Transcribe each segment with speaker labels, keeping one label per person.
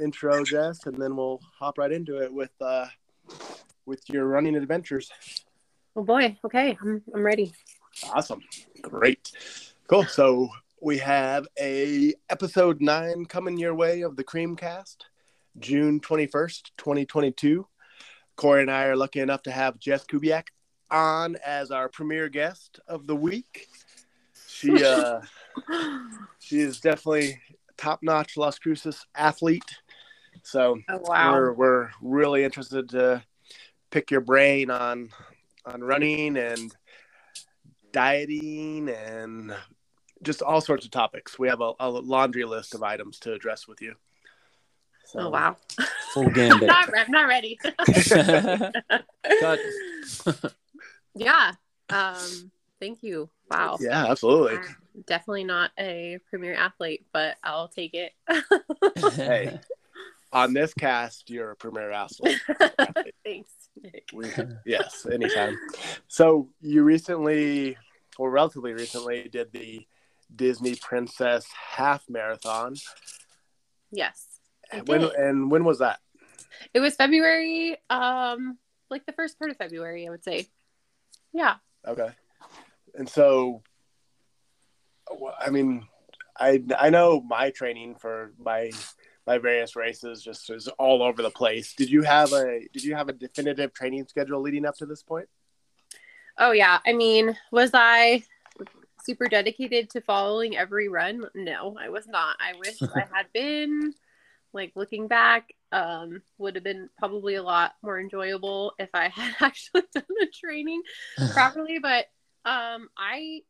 Speaker 1: intro, Jess, and then we'll hop right into it with uh, with your running adventures.
Speaker 2: Oh boy. Okay, I'm I'm ready.
Speaker 1: Awesome, great, cool. So we have a episode nine coming your way of the Creamcast, June twenty first, twenty twenty two. Corey and I are lucky enough to have Jess Kubiak on as our premier guest of the week. She uh, she is definitely top notch Las Cruces athlete. So
Speaker 2: Oh wow.
Speaker 1: we're we're really interested to pick your brain on on running and dieting and just all sorts of topics. We have a, a laundry list of items to address with you. So,
Speaker 2: Oh wow.
Speaker 3: Full gambit.
Speaker 2: not, I'm not ready. Yeah. Um. Thank you. Wow.
Speaker 1: Yeah, absolutely.
Speaker 2: I'm definitely not a premier athlete, but I'll take it.
Speaker 1: Hey. On this cast, you're a premier athlete.
Speaker 2: Thanks, Nick.
Speaker 1: We, yes, anytime. So you recently, or relatively recently, did the Disney Princess Half Marathon.
Speaker 2: Yes.
Speaker 1: When and when was that?
Speaker 2: It was February, um, like the first part of February, I would say. Yeah.
Speaker 1: Okay. And so, I mean, I I know my training for my my various races just was all over the place. Did you have a Did you have a definitive training schedule leading up to this point?
Speaker 2: Oh yeah. I mean, was I super dedicated to following every run? No, I was not. I wish I had been. Like looking back, um, would have been probably a lot more enjoyable if I had actually done the training properly. But um, I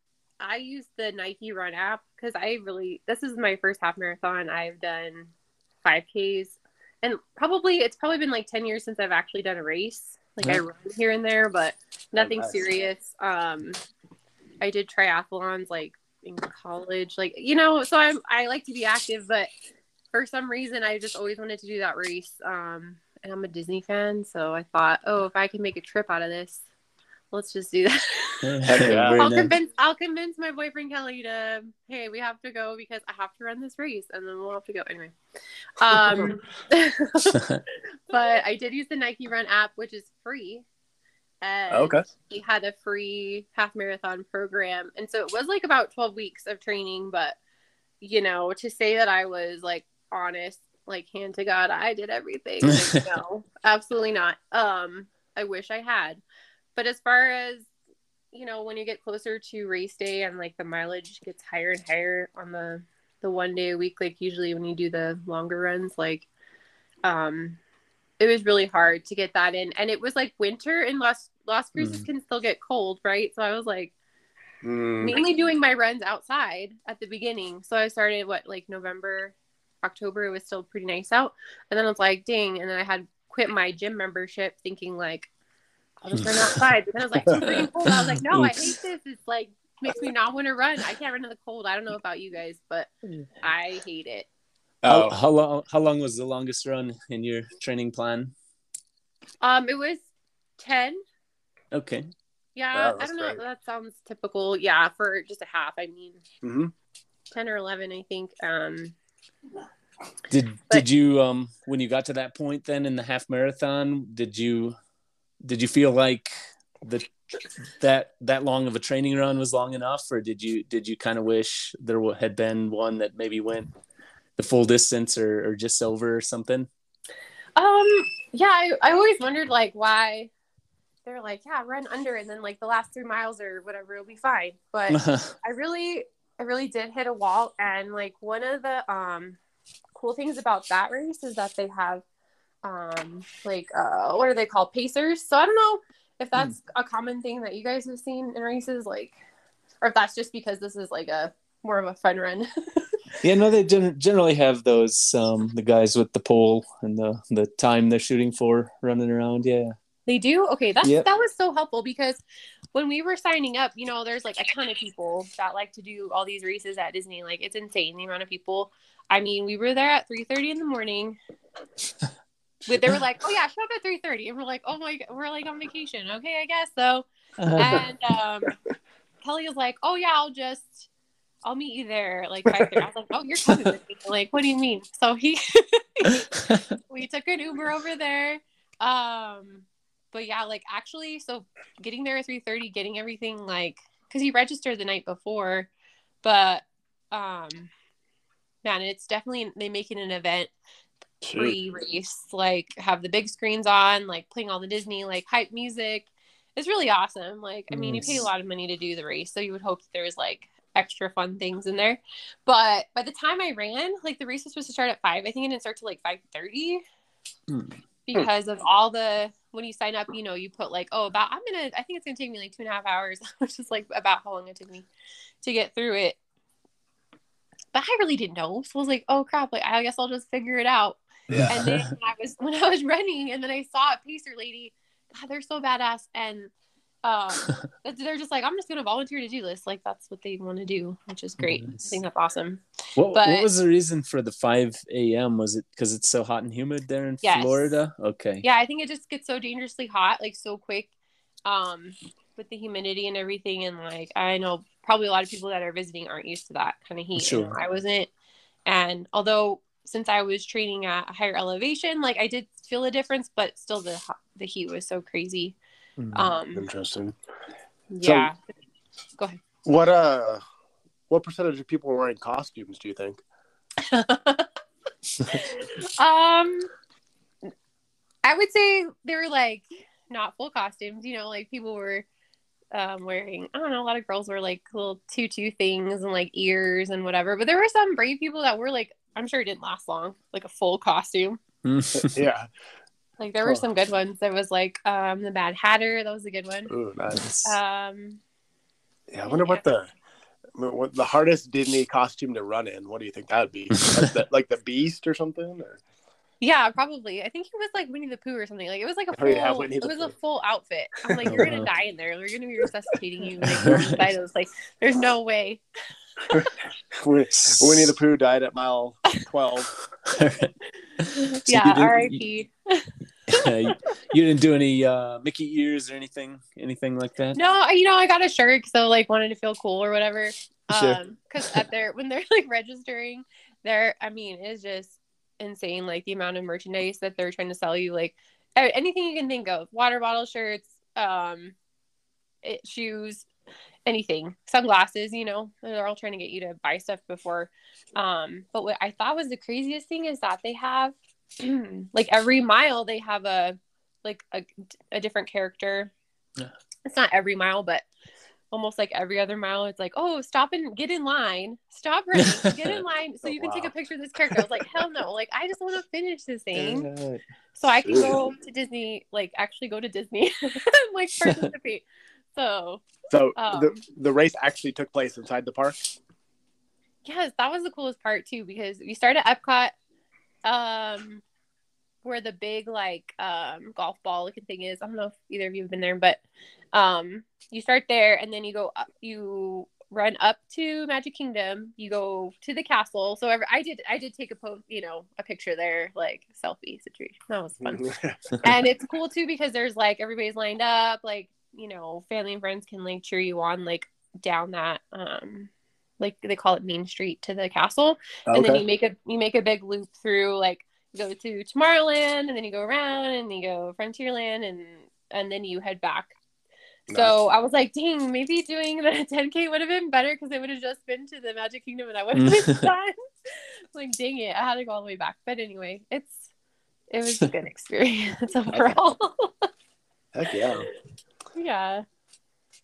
Speaker 2: I use the Nike Run app because I really this is my first half marathon. I've done five Ks, and probably it's probably been like ten years since I've actually done a race. Like I run here and there, but nothing
Speaker 1: nice.
Speaker 2: serious. Um, I did triathlons like in college, like you know. So I'm I like to be active, but for some reason I just always wanted to do that race. Um, and I'm a Disney fan, so I thought, oh, if I can make a trip out of this, let's just do that.
Speaker 1: Heck yeah.
Speaker 2: I'll convince I'll convince my boyfriend Kelly to hey we have to go because I have to run this race and then we'll have to go anyway. Um, but I did use the Nike Run app which is free. And
Speaker 1: Okay.
Speaker 2: he had a free half marathon program and so it was like about 12 weeks of training but you know to say that I was like honest like hand to God I did everything like, no absolutely not um I wish I had but as far as you know when you get closer to race day and like the mileage gets higher and higher on the the one day a week like usually when you do the longer runs like um it was really hard to get that in. And it was like winter in Las Las Cruces
Speaker 3: Mm.
Speaker 2: can still get cold right? So I was like
Speaker 1: Mm,
Speaker 2: mainly doing my runs outside at the beginning. So I started what like November October it was still pretty nice out. And then I was like dang. And then I had quit my gym membership thinking like I'll just run outside. But then I was like, too freaking cold. I was like, no, I hate this. It's like makes me not want to run. I can't run in the cold. I don't know about you guys, but I hate it.
Speaker 3: How,
Speaker 1: oh,
Speaker 3: how long? How long was the longest run in your training plan?
Speaker 2: Um, it was ten.
Speaker 3: Okay.
Speaker 2: Yeah,
Speaker 1: Wow,
Speaker 2: I don't know.
Speaker 1: great.
Speaker 2: That sounds typical. Yeah, for just a half. I mean,
Speaker 1: mhm.
Speaker 2: ten or eleven, I think. Um,
Speaker 3: Did
Speaker 2: But-
Speaker 3: Did you um when you got to that point then in the half marathon? Did you Did you feel like the that that long of a training run was long enough, or did you did you kind of wish there had been one that maybe went the full distance or, or just over or something?
Speaker 2: um, yeah, I, I always wondered like why they're like, yeah, run under, and then like the last three miles or whatever, it'll be fine. But I really, I really did hit a wall. And like one of the um, cool things about that race is that they have um, like uh, what are they called pacers. So I don't know if that's a common thing that you guys have seen in races, like, or if that's just because this is like a more of a fun run.
Speaker 3: Yeah, no, they gen- generally have those um, the guys with the pole and the the time they're shooting for running around. Yeah,
Speaker 2: They do? Okay, that's
Speaker 3: Yep.
Speaker 2: that was so helpful because when we were signing up, you know, there's like a ton of people that like to do all these races at Disney. Like it's insane the amount of people. I mean, we were there at 3:30 in the morning. But they were like, "Oh yeah, show up at three 3:30." And we're like, "Oh my god, we're like on vacation." Okay, I guess so. And um Kelly was like, "Oh yeah, I'll just I'll meet you there like five thirty. I was like, oh, you're coming with me. Like, what do you mean? So he, we took an Uber over there. Um, but yeah, like actually, so getting there at three thirty, getting everything like because he registered the night before, but um, man, it's definitely they make it an event pre-race, like have the big screens on, like playing all the Disney like hype music. It's really awesome. Like, I mean, you pay a lot of money to do the race, so you would hope that there was like extra fun things in there. But by the time I ran, like the race was supposed to start at five. I think it didn't start till like five thirty
Speaker 3: Hmm.
Speaker 2: because of all the when you sign up, you know, you put like, oh, about I'm gonna I think it's gonna take me like two and a half hours, which is like about how long it took me to get through it. But I really didn't know. So I was like, oh crap, like I guess I'll just figure it out.
Speaker 1: Yeah.
Speaker 2: And then when I was when I was running and then I saw a pacer lady, God, they're so badass. And um they're just like, I'm just gonna volunteer to do this. Like that's what they want to do, which is great.
Speaker 3: Nice.
Speaker 2: I think that's awesome.
Speaker 3: What,
Speaker 2: But-
Speaker 3: what was the reason for the 5 a.m.? Was it because it's so hot and humid there in
Speaker 2: Yes.
Speaker 3: Florida? Okay.
Speaker 2: Yeah, I think it just gets so dangerously hot, like so quick, um, with the humidity and everything. And like I know probably a lot of people that are visiting aren't used to that kind of heat.
Speaker 3: Sure.
Speaker 2: I wasn't. And although since I was training at a higher elevation, like I did feel a difference, but still the the heat was so crazy.
Speaker 3: Mm.
Speaker 2: Um,
Speaker 1: Interesting.
Speaker 2: yeah. Go ahead.
Speaker 1: What uh, what percentage of people were wearing costumes? Do you think?
Speaker 2: um, I would say they were like not full costumes. You know, like people were um, wearing. I don't know. A lot of girls were like little tutu things and like ears and whatever. But there were some brave people that were like. I'm sure it didn't last long. Like a full costume.
Speaker 1: Yeah.
Speaker 2: Like there were
Speaker 1: Huh.
Speaker 2: some good ones. There was like um the Mad Hatter. That was a good one.
Speaker 1: Ooh, nice.
Speaker 2: Um,
Speaker 1: yeah. I wonder what the what the hardest Disney costume to run in. What do you think that would be? like, the, like the Beast or something? Or?
Speaker 2: yeah, probably. I think it was like Winnie the Pooh or something. Like it was like a
Speaker 1: Oh,
Speaker 2: full.
Speaker 1: yeah,
Speaker 2: it
Speaker 1: the
Speaker 2: was a full outfit. I'm like, you're gonna die in there. They're gonna be resuscitating you. Like, inside. I was like, there's no way.
Speaker 1: Winnie Winnie the Pooh died at mile twelve.
Speaker 3: So
Speaker 2: yeah,
Speaker 3: you didn't-
Speaker 2: R.I.P.
Speaker 3: you, you didn't do any uh, Mickey ears or anything, anything like that.
Speaker 2: No, you know, I got a shirt because I like wanted to feel cool or whatever.
Speaker 3: Sure.
Speaker 2: Um, because at their when they're like registering, they're I mean, it's just insane. Like the amount of merchandise that they're trying to sell you, like anything you can think of, water bottle shirts, um, it, shoes, anything, sunglasses. You know, they're all trying to get you to buy stuff before. Um, but what I thought was the craziest thing is that they have like every mile they have a like a, a different character.
Speaker 3: Yeah.
Speaker 2: It's not every mile, but almost like every other mile, it's like, oh, stop and get in line, stop running, get in line, so
Speaker 1: Oh,
Speaker 2: you can take a picture of this character. I was like, hell no, like I just want to finish this thing
Speaker 3: Uh,
Speaker 2: so I can go to Disney, like actually go to Disney, and, like participate. So
Speaker 1: So
Speaker 2: Um,
Speaker 1: the the race actually took place inside the park.
Speaker 2: yes, that was the coolest part too because we start at Epcot, um, where the big like um golf ball looking thing is. I don't know if either of you have been there, but um, you start there and then you go up, you run up to Magic Kingdom. You go to the castle. So I did I did take a post, you know, a picture there, like selfie situation. That was fun. and it's cool too because there's like everybody's lined up like you know family and friends can like cheer you on like down that um like they call it main street to the castle and then you make a you make a big loop through like you go to tomorrowland and then you go around and you go frontierland and and then you head back so I was like, dang, maybe doing the 10K would have been better because it would have just been to the Magic Kingdom and I would have been done. like, dang it, I had to go all the way back. But anyway, it's it was a good experience overall.
Speaker 1: Heck yeah.
Speaker 2: Yeah.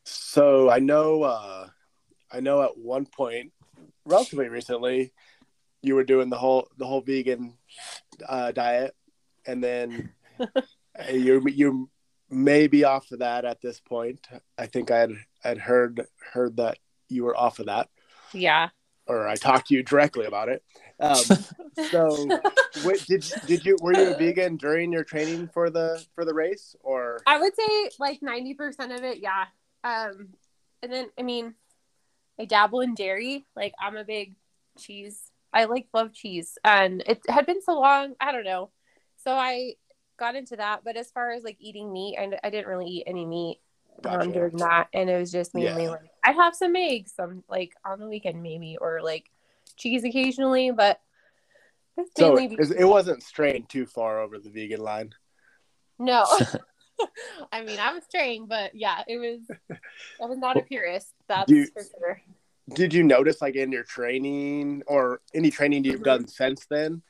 Speaker 1: So I know, uh, I know at one point, relatively recently, you were doing the whole the whole vegan uh, diet, and then you you may be off of that at this point. I think I had had heard heard that you were off of that,
Speaker 2: Yeah.
Speaker 1: Or I talked to you directly about it. Um, so, what, did did you were you a vegan during your training for the for the race, or
Speaker 2: I would say like 90% of it, yeah. Um, and then, I mean, I dabble in dairy. Like, I'm a big cheese. I like love cheese. And it had been so long. I don't know. So I got into that. But as far as like eating meat, I, I didn't really eat any meat um,
Speaker 1: Gotcha.
Speaker 2: during that, and it was just mainly
Speaker 1: Yeah.
Speaker 2: like I'd have some eggs, some like on the weekend maybe, or like cheese occasionally, but
Speaker 1: So
Speaker 2: mainly
Speaker 1: it, wasn't straying too far over the vegan line.
Speaker 2: no. I mean, I was straying, but yeah, it was. I was not a purist. That's
Speaker 1: you-
Speaker 2: for sure.
Speaker 1: Did you notice, like in your training or any training you've
Speaker 2: Mhm.
Speaker 1: done since then,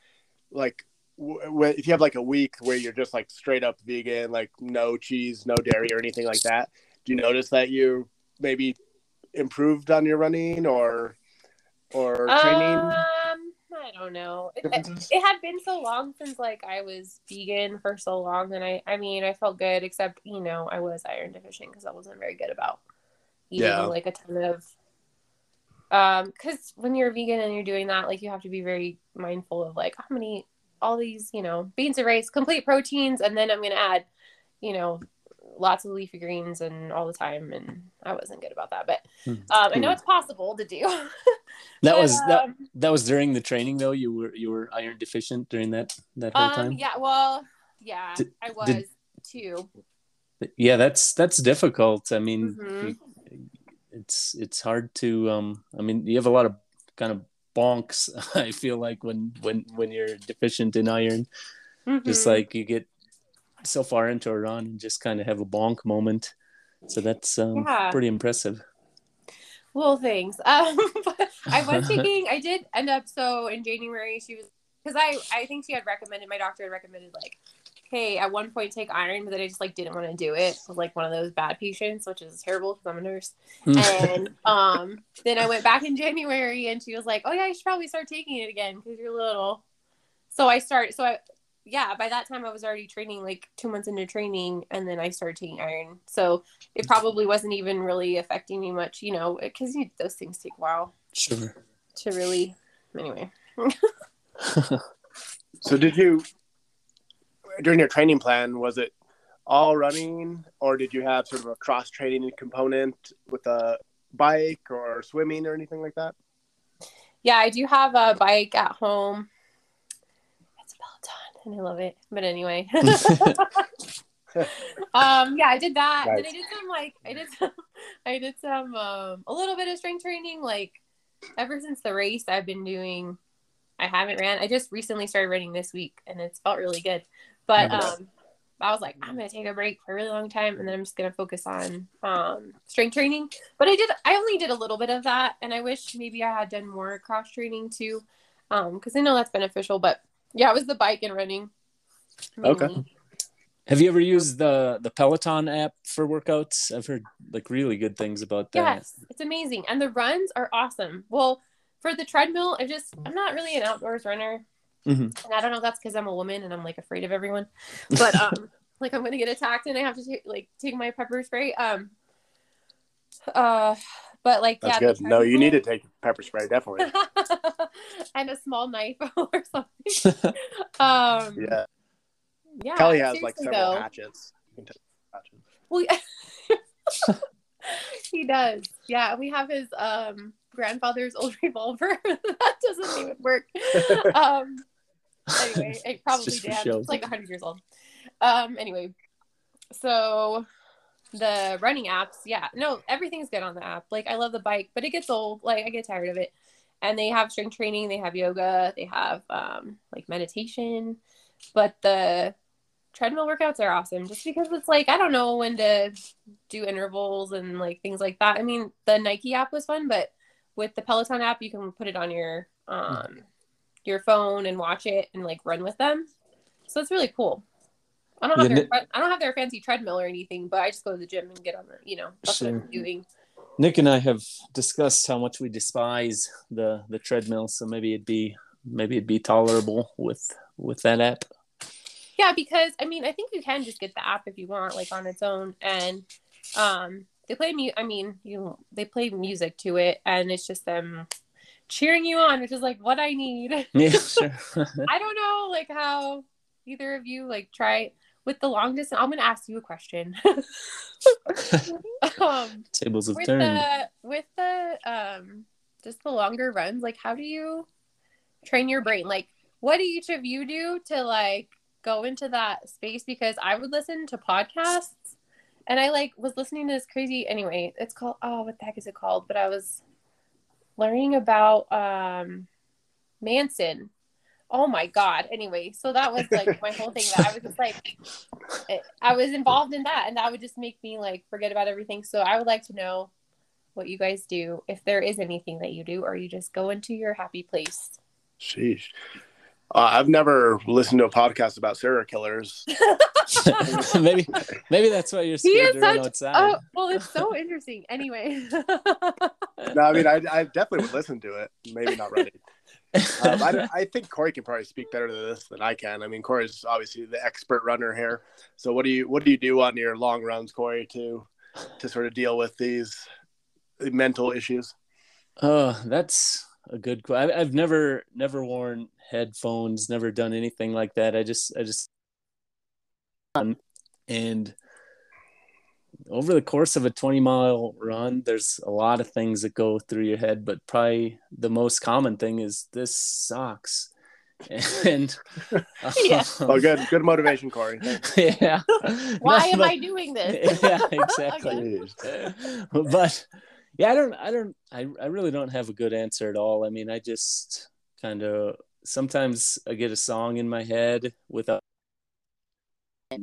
Speaker 1: like if you have like a week where you're just like straight up vegan, like no cheese, no dairy, or anything like that? Do you notice that you maybe improved on your running or or training
Speaker 2: Um, I don't know. It, it, had been so long since like I was vegan for so long, and I, I mean, I felt good, except you know, I was iron deficient because I wasn't very good about eating
Speaker 1: Yeah.
Speaker 2: like a ton of. Um, because when you're vegan and you're doing that, like you have to be very mindful of like how many all these, you know, beans and rice, complete proteins, and then I'm gonna add, you know, lots of leafy greens and all the time, and I wasn't good about that, but
Speaker 3: Hmm.
Speaker 2: um, I know it's possible to do.
Speaker 3: That
Speaker 2: But,
Speaker 3: was that
Speaker 2: um,
Speaker 3: that was during the training though. You were you were iron deficient during that that whole
Speaker 2: Um,
Speaker 3: time.
Speaker 2: yeah, well, yeah,
Speaker 3: Did-
Speaker 2: I was
Speaker 3: did-
Speaker 2: too.
Speaker 3: Yeah, that's that's difficult. I mean,
Speaker 2: Mhm.
Speaker 3: it's it's hard to. Um, I mean, you have a lot of kind of bonks. I feel like when when when you're deficient in iron, just
Speaker 2: Mhm.
Speaker 3: like you get so far into a run and just kind of have a bonk moment. So that's um,
Speaker 2: Yeah.
Speaker 3: pretty impressive.
Speaker 2: Well, thanks. Um, I was taking. I did end up. So in January, she was because I I think she had recommended. My doctor had recommended like, hey, at one point take iron, but then I just like didn't want to do it. I was like one of those bad patients, which is terrible because I'm a nurse. And um, then I went back in January, and she was like, oh yeah, you should probably start taking it again because you're little. So I started. So I. Yeah, by that time I was already training like two months into training, and then I started taking iron. So it probably wasn't even really affecting me much, you know, because those things take a while
Speaker 3: sure.
Speaker 2: to really. Anyway,
Speaker 1: So did you during your training plan was it all running or did you have sort of a cross training component with a bike or swimming or anything like that?
Speaker 2: yeah, I do have a bike at home. It's a Peloton, and I love it. But anyway, um, yeah, I did that. Then I
Speaker 1: Nice.
Speaker 2: did some like I did some, I did some um a little bit of strength training. Like ever since the race, I've been doing. I haven't ran. I just recently started running this week, and it's felt really good. But um, I was like, I'm gonna take a break for a really long time, and then I'm just gonna focus on um strength training. But I did. I only did a little bit of that, and I wish maybe I had done more cross training too, um, because I know that's beneficial. But yeah, it was the bike and running.
Speaker 1: Okay.
Speaker 3: Have you ever used the the Peloton app for workouts? I've heard like really good things about that.
Speaker 2: Yes, it's amazing, and the runs are awesome. Well, for the treadmill, I just I'm not really an outdoors runner,
Speaker 3: Mhm.
Speaker 2: and I don't know if that's because I'm a woman and I'm like afraid of everyone, but um, like I'm gonna get attacked and I have to take like take my pepper spray. Um, uh, but like
Speaker 1: That's
Speaker 2: yeah,
Speaker 1: good. No, you need to take pepper spray, definitely.
Speaker 2: and a small knife or something. Um,
Speaker 1: Yeah.
Speaker 2: yeah.
Speaker 1: Kelly has like several
Speaker 2: though.
Speaker 1: hatchets. You can take hatchets.
Speaker 2: Well, yeah. he does. Yeah, we have his um grandfather's old revolver. that doesn't even work. Um anyway, it probably did. It's like 100 years old. Um anyway, so the running apps, yeah. No, everything's good on the app. Like I love the bike, but it gets old. Like I get tired of it. And they have strength training, they have yoga, they have um like meditation, but the treadmill workouts are awesome just because it's like I don't know when to do intervals and like things like that. I mean, the Nike app was fun, but with the Peloton app, you can put it on your um your phone and watch it and like run with them. So it's really cool. I don't have
Speaker 3: Yeah,
Speaker 2: their I don't have their fancy treadmill or anything, but I just go to the gym and get on the you know that's what I'm doing.
Speaker 3: Nick and I have discussed how much we despise the the treadmill, so maybe it'd be maybe it'd be tolerable with with that app.
Speaker 2: Yeah, because I mean, I think you can just get the app if you want, like on its own, and um, they play mu. I mean, you they play music to it, and it's just them cheering you on, which is like what I need.
Speaker 3: Yeah, sure.
Speaker 2: I don't know, like how either of you like try with the long distance. I'm gonna ask you a question. um,
Speaker 3: Tables have
Speaker 2: with
Speaker 3: turned.
Speaker 2: the with the um, just the longer runs, like how do you train your brain? Like, what do each of you do to like go into that space? Because I would listen to podcasts and I like was listening to this crazy anyway. It's called oh, what the heck is it called? But I was learning about um Manson. Oh my god. Anyway, so that was like my whole thing that I was just like I was involved in that and that would just make me like forget about everything. So I would like to know what you guys do if there is anything that you do or you just go into your happy place.
Speaker 1: Sheesh. Uh, I've never listened to a podcast about serial killers.
Speaker 3: maybe, maybe that's why you're scared to run outside.
Speaker 2: Oh, well, it's so interesting. Anyway.
Speaker 1: no, I mean, I, I definitely would listen to it. Maybe not ready. Um, I, I think Corey can probably speak better to this than I can. I mean, Corey's obviously the expert runner here. So, what do you what do you do on your long runs, Corey, to to sort of deal with these mental issues?
Speaker 3: Oh, that's a good question. I've never never worn headphones, never done anything like that. I just I just um, and over the course of a 20 mile run, there's a lot of things that go through your head, but probably the most common thing is this sucks. And
Speaker 2: yeah.
Speaker 1: Um, oh, good, good motivation, Corey.
Speaker 3: Yeah.
Speaker 2: Why no, am but, I doing this?
Speaker 3: yeah, exactly. but yeah, I don't, I don't, I, I really don't have a good answer at all. I mean, I just kind of sometimes I get a song in my head without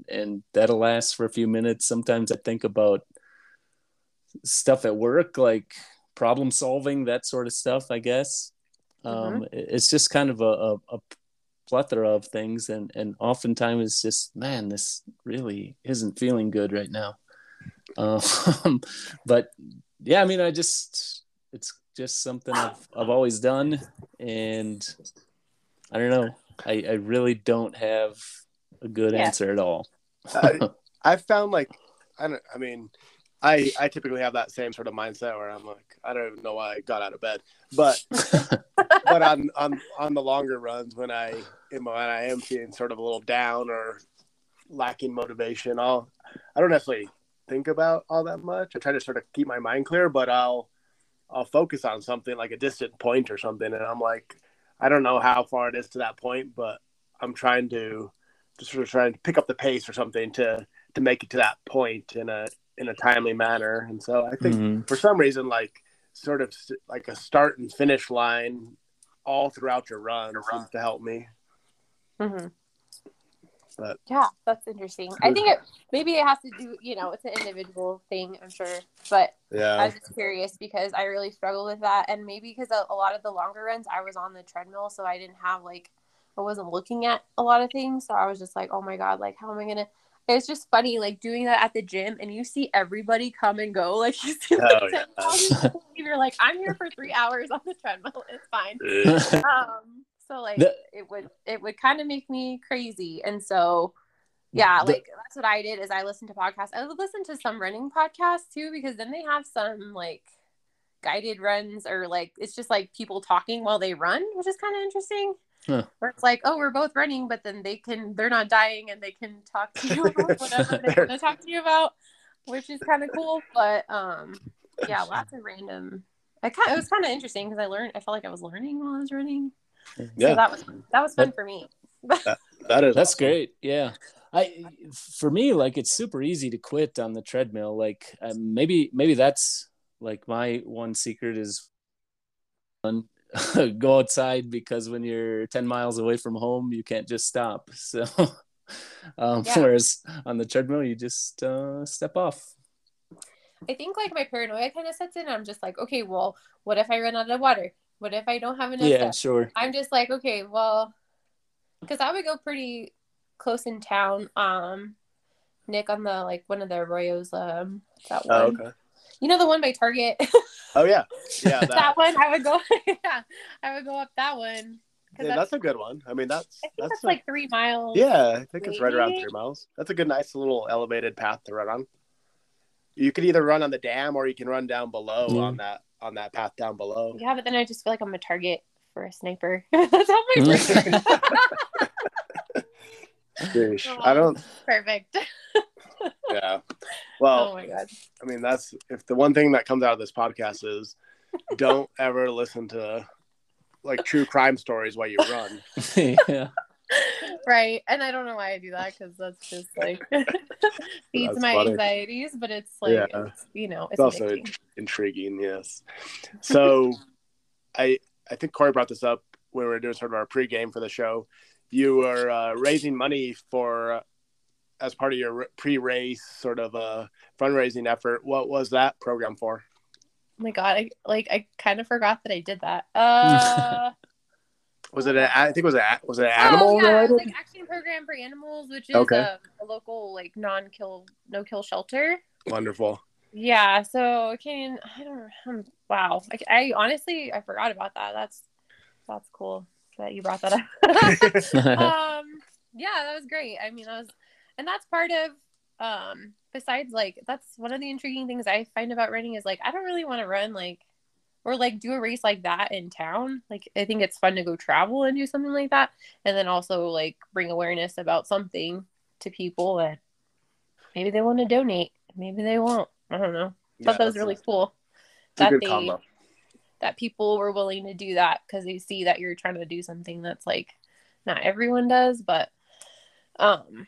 Speaker 3: and that'll last for a few minutes. Sometimes I think about stuff at work, like problem solving, that sort of stuff. I guess mm-hmm. um, it's just kind of a, a, a, plethora of things, and and oftentimes it's just, man, this really isn't feeling good right now. Um, but yeah, I mean, I just it's just something I've I've always done, and I don't know. I, I really don't have a good yeah. answer at all.
Speaker 1: I, I've found like I don't. I mean, I I typically have that same sort of mindset where I'm like, I don't even know why I got out of bed, but but on on on the longer runs when I when I am feeling sort of a little down or lacking motivation, I'll I don't necessarily think about all that much. I try to sort of keep my mind clear, but I'll I'll focus on something like a distant point or something, and I'm like, I don't know how far it is to that point, but I'm trying to just sort of trying to pick up the pace or something to to make it to that point in a in a timely manner. And so I think mm-hmm. for some reason, like sort of like a start and finish line all throughout your run seems to help me.
Speaker 2: Mm-hmm.
Speaker 1: But
Speaker 2: yeah, that's interesting. I think it maybe it has to do, you know, it's an individual thing, I'm sure. But
Speaker 1: yeah,
Speaker 2: I was just curious because I really struggle with that, and maybe because a, a lot of the longer runs I was on the treadmill, so I didn't have like I wasn't looking at a lot of things. So I was just like, oh my God, like, how am I going to? It's just funny, like doing that at the gym and you see everybody come and go. Like, you see, like, oh, yeah. you're like, I'm here for three hours on the treadmill. It's fine. um, so like, the- it would, it would kind of make me crazy. And so, yeah, like that's what I did is I listened to podcasts. I would listen to some running podcasts too, because then they have some like guided runs or like, it's just like people talking while they run, which is kind of interesting. Huh. Where it's like, oh, we're both running, but then they can, they're not dying and they can talk to you about whatever they want to talk to you about, which is kind of cool. But um, yeah, lots of random. I kind, it was kind of interesting because I learned. I felt like I was learning while I was running. Yeah, so that was that was fun that, for me.
Speaker 1: that, that is
Speaker 3: that's awesome. great. Yeah, I for me like it's super easy to quit on the treadmill. Like uh, maybe maybe that's like my one secret is go outside because when you're 10 miles away from home you can't just stop so um, yeah. whereas on the treadmill you just uh, step off
Speaker 2: i think like my paranoia kind of sets in i'm just like okay well what if i run out of water what if i don't have enough
Speaker 3: yeah sure
Speaker 2: i'm just like okay well because i would go pretty close in town um nick on the like one of the arroyos um that oh, one oh, okay. you know the one by target
Speaker 1: Oh yeah, yeah.
Speaker 2: That, that one I would go. yeah, I would go up that one.
Speaker 1: Yeah, that's, that's, a good one. I mean, that's
Speaker 2: that's,
Speaker 1: that's
Speaker 2: a, like three miles.
Speaker 1: Yeah, I think maybe? it's right around three miles. That's a good, nice little elevated path to run on. You could either run on the dam or you can run down below mm. on that on that path down below.
Speaker 2: Yeah, but then I just feel like I'm a target for a sniper. that's how my mm. brain.
Speaker 1: I oh, don't.
Speaker 2: Perfect
Speaker 1: yeah. Well,
Speaker 2: oh my god.
Speaker 1: I mean, that's if the one thing that comes out of this podcast is don't ever listen to like true crime stories while you run.
Speaker 3: yeah.
Speaker 2: Right. And I don't know why I do that because that's just like feeds
Speaker 1: That's
Speaker 2: my
Speaker 1: funny.
Speaker 2: anxieties, but it's like,
Speaker 1: Yeah.
Speaker 2: it's, you know, it's,
Speaker 1: It's also
Speaker 2: addicting.
Speaker 1: intriguing. Yes. So, I I think Corey brought this up when we were doing sort of our pregame for the show. You were uh, raising money for uh, as part of your pre-race sort of a fundraising effort. What was that program for?
Speaker 2: Oh my God. I like, I kind of forgot that I did that. Uh,
Speaker 1: Was it? A, I think it was a was it an animal
Speaker 2: oh, yeah, it was
Speaker 1: related?
Speaker 2: like action program for animals, which is
Speaker 1: Okay.
Speaker 2: a, a local like non-kill, no-kill shelter.
Speaker 1: Wonderful.
Speaker 2: Yeah, so I can't. I don't. Um, wow. I, I honestly I forgot about that. That's that's cool that you brought that up. um, yeah, that was great. I mean, that was, and that's part of. Um, besides, like that's one of the intriguing things I find about running is like I don't really want to run like, or like do a race like that in town. Like I think it's fun to go travel and do something like that, and then also like bring awareness about something to people that maybe they want to donate, maybe they won't. I don't know
Speaker 1: Yeah,
Speaker 2: thought that was really cool that they
Speaker 1: combo.
Speaker 2: that people were willing to do that because they see that you're trying to do something that's like not everyone does but um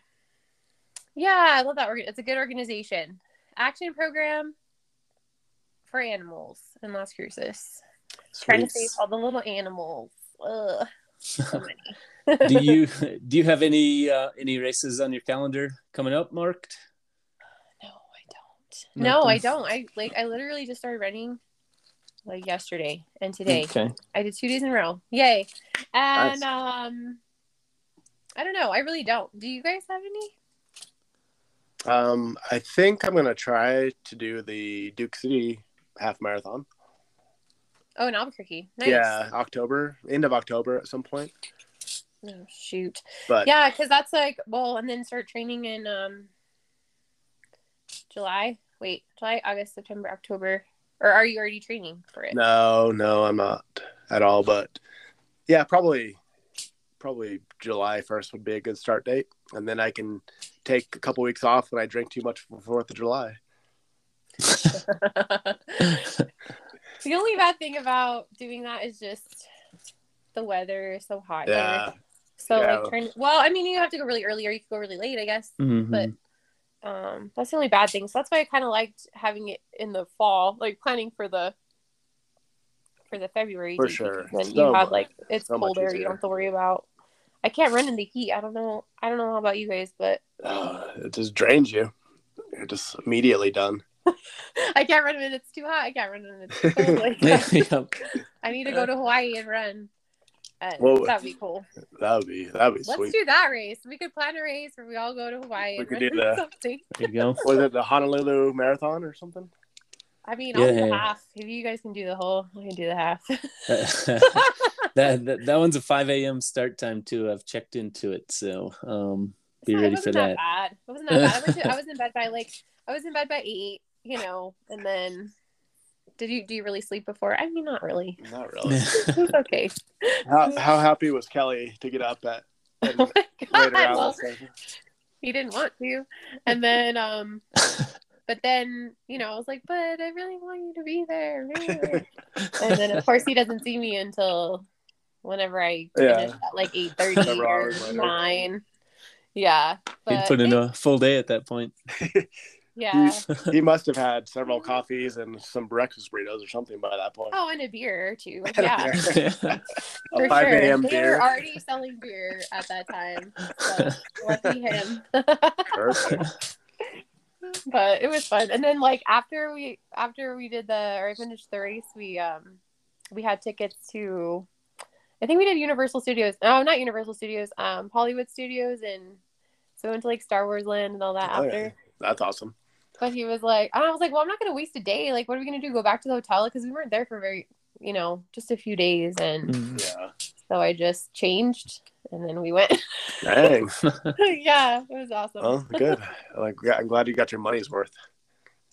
Speaker 2: yeah i love that it's a good organization action program for animals in las cruces trying to save all the little animals Ugh, so many.
Speaker 3: do you do you have any uh, any races on your calendar coming up marked?
Speaker 2: no i don't no i don't i like i literally just started running like yesterday and today
Speaker 3: Okay.
Speaker 2: I did two days in a row. Yay. And
Speaker 1: Nice.
Speaker 2: um I don't know. I really don't. Do you guys have any?
Speaker 1: Um, I think I'm gonna try to do the Duke City half marathon.
Speaker 2: Oh, in Albuquerque. Nice.
Speaker 1: Yeah, October, end of October at some point.
Speaker 2: Oh, shoot.
Speaker 1: But
Speaker 2: Yeah, because that's like well, and then start training in um July. Wait, July, August, September, October. Or are you already training for it?
Speaker 1: no, no, I'm not at all. But yeah, probably, probably July first would be a good start date, and then I can take a couple weeks off when I drink too much for Fourth of July.
Speaker 2: the only bad thing about doing that is just the weather is so hot. here.
Speaker 1: Yeah,
Speaker 2: So
Speaker 1: Yeah.
Speaker 2: like trying well, I mean you have to go really early or you could go really late, I guess.
Speaker 3: Mhm.
Speaker 2: But um that's the only bad thing. So that's why I kinda liked having it in the fall, like planning for the for the February
Speaker 1: For sure.
Speaker 2: because Then
Speaker 1: So
Speaker 2: you have like it's
Speaker 1: so
Speaker 2: colder, you don't have to worry about I can't run in the heat. I don't know I don't know how about you guys, but
Speaker 1: uh, it just drains you. You're just immediately done.
Speaker 2: I can't run when it's too hot. I can't run when it's too cold. Like,
Speaker 3: Yep.
Speaker 2: I need to go to Hawaii and run. And
Speaker 1: Well,
Speaker 2: that'd be cool.
Speaker 1: That would be that would be
Speaker 2: Let's
Speaker 1: sweet.
Speaker 2: do that race. We could plan a race where we all go to Hawaii
Speaker 1: We
Speaker 2: and
Speaker 1: could
Speaker 2: run
Speaker 1: do that.
Speaker 2: something.
Speaker 3: There you go.
Speaker 1: Was it the Honolulu Marathon or something?
Speaker 2: I mean, I'll do the
Speaker 3: Yeah.
Speaker 2: half. If you guys can do the whole, I can do the half.
Speaker 3: that, that that one's a 5 a.m. start time too. I've checked into it, so um, be
Speaker 2: It
Speaker 3: ready
Speaker 2: wasn't
Speaker 3: for that.
Speaker 2: Bad. It wasn't that bad. I, went to, I was in bed by like I was in bed by eight, you know, and then did you do you really sleep before? I mean, not really.
Speaker 1: Not really.
Speaker 2: It okay.
Speaker 1: how, how happy was Kelly to get up at at
Speaker 2: Oh my
Speaker 1: later
Speaker 2: god!
Speaker 1: on
Speaker 2: Well, he didn't want to, and then um, but then you know I was like, but I really want you to be there. and then of course he doesn't see me until whenever I
Speaker 1: Yeah.
Speaker 2: finish at like eight thirty
Speaker 1: Several
Speaker 2: or nine. Yeah,
Speaker 3: You'd put in
Speaker 2: it-
Speaker 3: a full day at that point.
Speaker 2: Yeah.
Speaker 1: he must have had several coffees and some breakfast burritos or something by that point.
Speaker 2: Oh, and a beer too. two.
Speaker 1: And a
Speaker 2: Yeah,
Speaker 1: beer.
Speaker 2: for
Speaker 1: 5
Speaker 2: sure.
Speaker 1: a.m.
Speaker 2: They
Speaker 1: beer.
Speaker 2: were already selling beer at that time. So lucky him.
Speaker 1: Perfect.
Speaker 2: but it was fun. And then like after we after we did the or I finished the race, we um we had tickets to I think we did Universal Studios. No, not Universal Studios. Um, Hollywood Studios, and so we went to like Star Wars Land and all that
Speaker 1: Oh,
Speaker 2: after.
Speaker 1: yeah. That's awesome.
Speaker 2: But he was like, and I was like, well, I'm not gonna waste a day. Like, what are we gonna do? Go back to the hotel? Because we weren't there for very, you know, just a few days, and
Speaker 3: Mm.
Speaker 1: Yeah.
Speaker 2: so I just changed, and then we went.
Speaker 1: Dang.
Speaker 2: yeah, it was awesome.
Speaker 1: Well, good. Like, I'm glad you got your money's worth.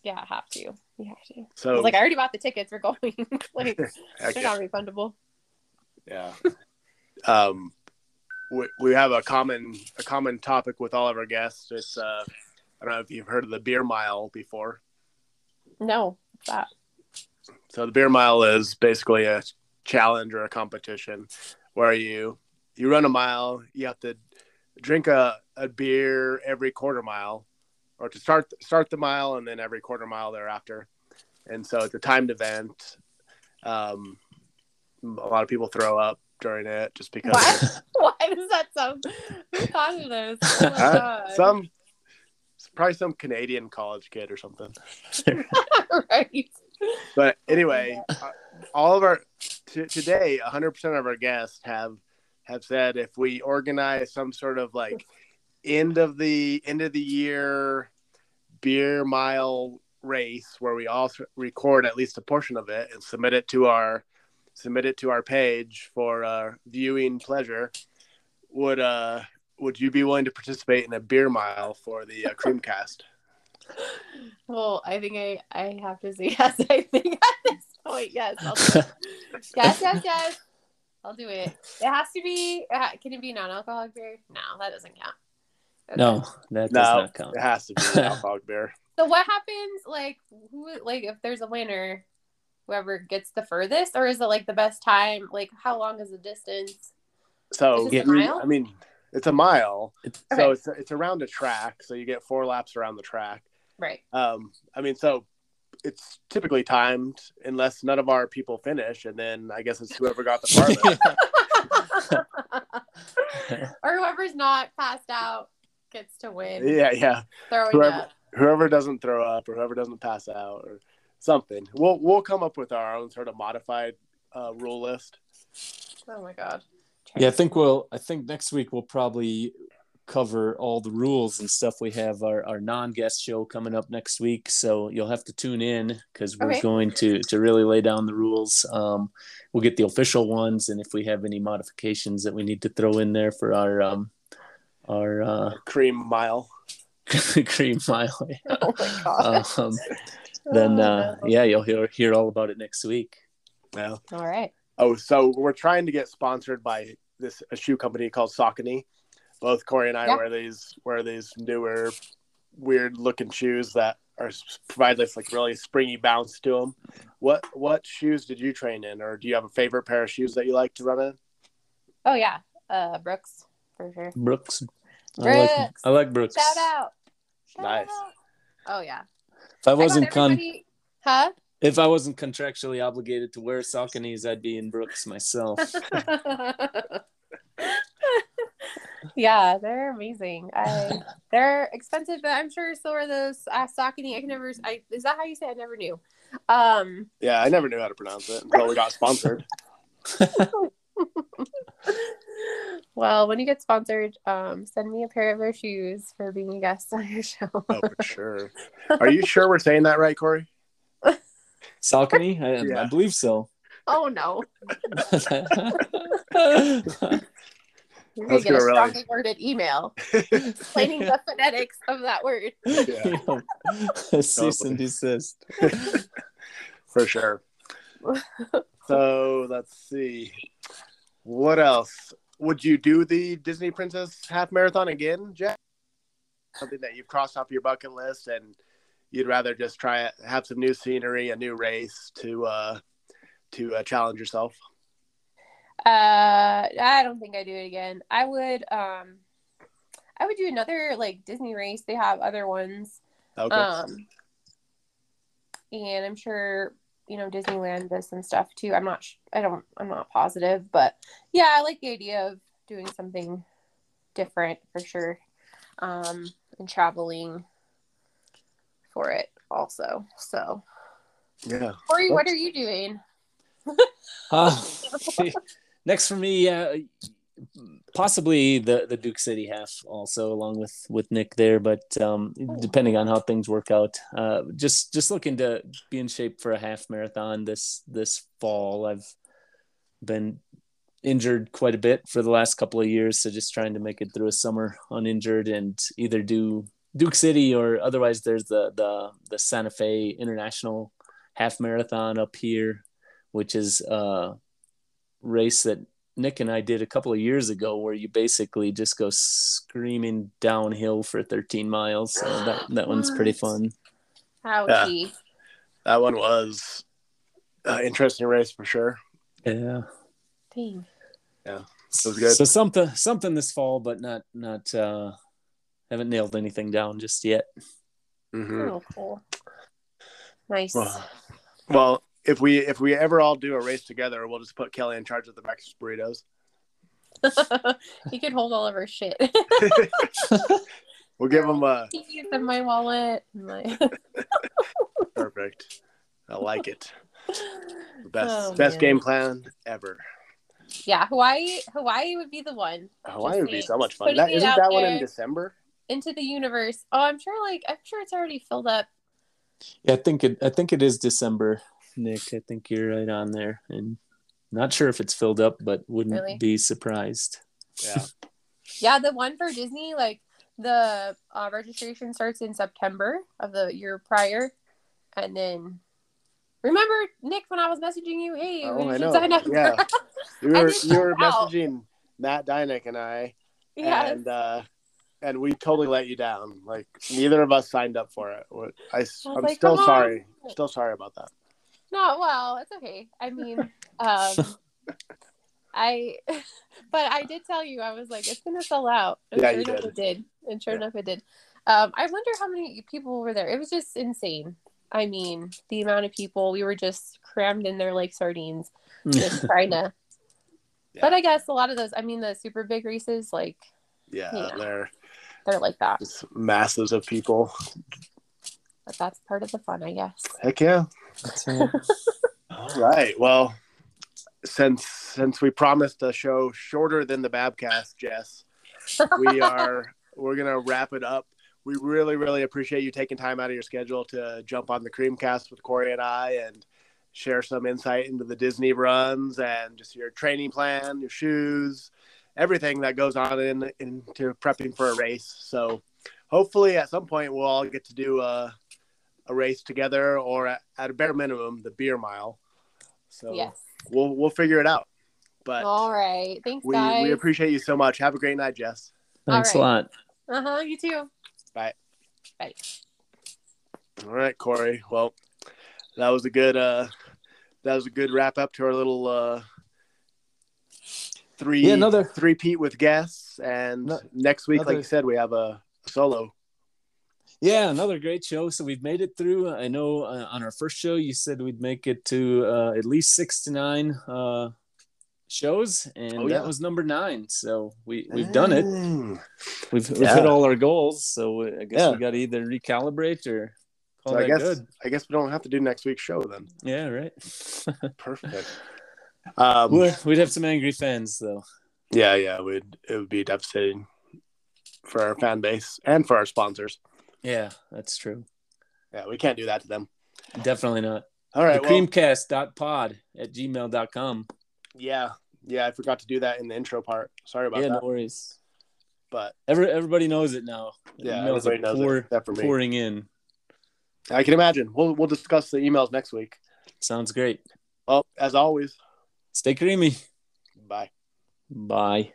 Speaker 2: Yeah, I have to. You have to. I
Speaker 1: So,
Speaker 2: was like, I already bought the tickets. We're going. like, they're
Speaker 1: yeah.
Speaker 2: not refundable.
Speaker 1: yeah. Um, we, we have a common a common topic with all of our guests. It's uh, I don't know if you've heard of the beer mile before.
Speaker 2: No, what's that.
Speaker 1: So the beer mile is basically a challenge or a competition where you you run a mile. You have to drink a, a beer every quarter mile, or to start start the mile and then every quarter mile thereafter. And so it's a timed event. Um, a lot of people throw up during it just because
Speaker 2: Why? Why does that sound? Who thought of this? Oh
Speaker 1: Uh, some probably some Canadian college kid or something.
Speaker 2: right.
Speaker 1: But anyway, uh, all of our t- today, 100% of our guests have have said if we organize some sort of like end of the end of the year beer mile race where we all record at least a portion of it and submit it to our submit it to our page for uh, viewing pleasure would uh would you be willing to participate in a beer mile for the uh, creamcast
Speaker 2: Well, I think I I have to say yes. I think at this point, yes. I'll do it. yes, yes, yes. I'll do it. It has to be. Can it be non-alcoholic beer? No, that doesn't count. Okay.
Speaker 3: No, that does
Speaker 1: no
Speaker 3: not count.
Speaker 1: it has to be an alcoholic beer
Speaker 2: So what happens? Like who? Like if there's a winner, whoever gets the furthest, or is it like the best time? Like how long is the distance?
Speaker 1: So
Speaker 2: Is this
Speaker 3: a
Speaker 2: mile?
Speaker 1: I mean, it's a mile.
Speaker 3: It's-
Speaker 1: So
Speaker 2: Okay.
Speaker 1: it's it's around a track. So you get four laps around the track.
Speaker 2: Right.
Speaker 1: Um, I mean, so it's typically timed unless none of our people finish, and then I guess it's whoever got the farthest.
Speaker 2: or whoever's not passed out gets to win.
Speaker 1: yeah, yeah.
Speaker 2: Throwing
Speaker 1: Whoever
Speaker 2: up.
Speaker 1: whoever doesn't throw up or whoever doesn't pass out or something. We'll we'll come up with our own sort of modified uh, rule list.
Speaker 2: Oh my god.
Speaker 3: Yeah, I think we'll. I think next week we'll probably cover all the rules and stuff. We have our, our non-guest show coming up next week, so you'll have to tune in because we're
Speaker 2: Okay.
Speaker 3: going to to really lay down the rules. Um, we'll get the official ones, and if we have any modifications that we need to throw in there for our um, our uh,
Speaker 1: Cream mile.
Speaker 3: cream mile,
Speaker 2: Oh my god.
Speaker 3: um, then uh, yeah, you'll hear hear all about it next week.
Speaker 1: Yeah.
Speaker 2: All right.
Speaker 1: Oh, so we're trying to get sponsored by this a shoe company called Saucony. Both Corey and I
Speaker 2: Yeah.
Speaker 1: wear these wear these newer, weird looking shoes that are provide this like really springy bounce to them. What what shoes did you train in, or do you have a favorite pair of shoes that you like to run in?
Speaker 2: Oh yeah. Uh Brooks for sure.
Speaker 3: Brooks, I like
Speaker 2: Brooks.
Speaker 3: I like Brooks.
Speaker 2: Shout out. Shout
Speaker 1: Nice.
Speaker 2: out. Oh yeah.
Speaker 3: If I
Speaker 2: I
Speaker 3: wasn't con-
Speaker 2: everybody- Huh?
Speaker 3: If I wasn't contractually obligated to wear Sauconys, I'd be in Brooks myself.
Speaker 2: yeah, they're amazing. I they're expensive, but I'm sure so are those uh, Saucony. I can never. I, is that how you say? it? I never knew. Um,
Speaker 1: Yeah, I never knew how to pronounce it until we got sponsored.
Speaker 2: well, when you get sponsored, um, send me a pair of their shoes for being a guest on your show.
Speaker 1: Oh, for sure. Are you sure we're saying that right, Corey?
Speaker 3: Saucony? I,
Speaker 1: Yeah.
Speaker 3: I believe so.
Speaker 2: oh no, you're gonna get a
Speaker 1: gonna
Speaker 2: strongly worded email explaining the phonetics of that word.
Speaker 1: Yeah.
Speaker 3: Cease and desist.
Speaker 1: for sure. so let's see. What else? Would you do the Disney Princess half marathon again, Jack? Something that you've crossed off your bucket list and you'd rather just try it, have some new scenery, a new race to uh to uh, challenge yourself.
Speaker 2: Uh, I don't think I do it again. I would, um, I would do another like Disney race. They have other ones.
Speaker 1: Okay.
Speaker 2: Um, and I'm sure you know Disneyland does some stuff too. I'm not. Sh- I don't. I'm not positive, but yeah, I like the idea of doing something different for sure. Um, and traveling for it also. So,
Speaker 1: yeah.
Speaker 2: Corey, what are you doing?
Speaker 3: Uh, next for me, uh, possibly the the Duke City half, also along with with Nick there. But um, depending on how things work out, uh, just just looking to be in shape for a half marathon this this fall. I've been injured quite a bit for the last couple of years, so just trying to make it through a summer uninjured and either do Duke City or otherwise there's the the the Santa Fe International half marathon up here which is a race that Nick and I did a couple of years ago, where you basically just go screaming downhill for 13 miles. So that that one's pretty fun.
Speaker 2: Ouchie.
Speaker 1: That one was an interesting race for sure.
Speaker 3: Yeah.
Speaker 2: Dang.
Speaker 1: was good.
Speaker 3: So something something this fall, but not not uh haven't nailed anything down just yet.
Speaker 1: Mhm.
Speaker 2: Oh, cool. Nice.
Speaker 1: Well, well, if we if we ever all do a race together, we'll just put Kelly in charge of the breakfast burritos.
Speaker 2: he could hold all of our shit.
Speaker 1: We'll give him a
Speaker 2: Keys in my wallet. My...
Speaker 1: perfect. I like it. The best
Speaker 2: Oh,
Speaker 1: best
Speaker 2: man.
Speaker 1: game plan ever.
Speaker 2: yeah, Hawaii. Hawaii would be the one
Speaker 1: Hawaii would be so much fun.
Speaker 2: Putting
Speaker 1: That,
Speaker 2: it
Speaker 1: isn't
Speaker 2: out
Speaker 1: that one in. December?
Speaker 2: Into the universe. Oh, I'm sure. Like, I'm sure it's already filled up.
Speaker 3: Yeah, I think it I think it is December, Nick. I think you're right on there. And not sure if it's filled up, but wouldn't
Speaker 2: Really?
Speaker 3: be surprised.
Speaker 1: Yeah.
Speaker 2: Yeah, the one for Disney, like the uh, registration starts in September of the year prior, and then remember Nick when I was messaging you, hey,
Speaker 1: Oh,
Speaker 2: we
Speaker 1: I
Speaker 2: should
Speaker 1: know.
Speaker 2: sign up.
Speaker 1: Yeah. You
Speaker 2: I
Speaker 1: were you were
Speaker 2: know
Speaker 1: messaging Matt Dynick and I
Speaker 2: yes.
Speaker 1: and uh and we totally let you down. Like neither of us signed up for it. What- I, am
Speaker 2: like,
Speaker 1: still
Speaker 2: "Come on."
Speaker 1: sorry. Still sorry about that.
Speaker 2: No, well, it's okay. I mean, um, I, but I did tell you, I was like, it's gonna sell out. And
Speaker 1: Yeah,
Speaker 2: sure
Speaker 1: you
Speaker 2: enough,
Speaker 1: did.
Speaker 2: it did. And sure
Speaker 1: Yeah.
Speaker 2: enough, it did. Um, I wonder how many people were there. It was just insane. I mean, the amount of people we were just crammed in there like sardines, just trying to.
Speaker 1: Yeah.
Speaker 2: But I guess a lot of those, I mean, the super big races, like
Speaker 1: Yeah,
Speaker 2: Yeah.
Speaker 1: they're
Speaker 2: they're like that.
Speaker 1: just masses of people.
Speaker 2: But that's part of the fun, I guess.
Speaker 1: Heck yeah.
Speaker 3: That's right.
Speaker 1: All right. Well, since since we promised a show shorter than the Babcast, Jess, we are we're gonna wrap it up. We really, really appreciate you taking time out of your schedule to jump on the Creamcast with Corey and I and share some insight into the Disney runs and just your training plan, your shoes, everything that goes on in into prepping for a race. So hopefully at some point we'll all get to do a a race together or at, at a bare minimum the beer mile. So
Speaker 2: yes.
Speaker 1: we'll we'll figure it out. But
Speaker 2: All right. Thanks,
Speaker 1: we,
Speaker 2: guys.
Speaker 1: we appreciate you so much. Have a great night, Jess.
Speaker 3: Thanks
Speaker 2: All
Speaker 3: a lot.
Speaker 2: uh huh. You too.
Speaker 1: Bye.
Speaker 2: Bye.
Speaker 1: All right, Corey. Well, that was a good uh that was a good wrap up to our little uh three
Speaker 3: Yeah, another-
Speaker 1: three peat with guests and
Speaker 3: No-
Speaker 1: next week like you said we have a solo.
Speaker 3: Yeah, another great show. So we've made it through. I know uh, on our first show you said we'd make it to uh, at least six to nine uh, shows, and
Speaker 1: Oh, yeah.
Speaker 3: that was number nine. So we we've done it. We've, we've
Speaker 1: Yeah.
Speaker 3: hit all our goals. So I guess
Speaker 1: Yeah.
Speaker 3: we got to either recalibrate or call
Speaker 1: So I guess
Speaker 3: good.
Speaker 1: I guess we don't have to do next week's show then.
Speaker 3: Yeah, right.
Speaker 1: Perfect. Um,
Speaker 3: We'd have some angry fans though.
Speaker 1: yeah, yeah, it would it would be devastating for our fan base and for our sponsors.
Speaker 3: Yeah, that's true.
Speaker 1: Yeah, we can't do that to them.
Speaker 3: Definitely not.
Speaker 1: All right.
Speaker 3: the
Speaker 1: well,
Speaker 3: creamcast.pod at gmail.com.
Speaker 1: yeah, yeah, I forgot to do that in the intro part. Sorry about
Speaker 3: Yeah,
Speaker 1: that.
Speaker 3: Yeah, no worries.
Speaker 1: But
Speaker 3: Every, everybody knows it now.
Speaker 1: Yeah,
Speaker 3: emails
Speaker 1: everybody knows it, except for me.
Speaker 3: pouring in.
Speaker 1: I can imagine. We'll we'll discuss the emails next week.
Speaker 3: Sounds great.
Speaker 1: Well, as always,
Speaker 3: Stay creamy.
Speaker 1: bye.
Speaker 3: Bye.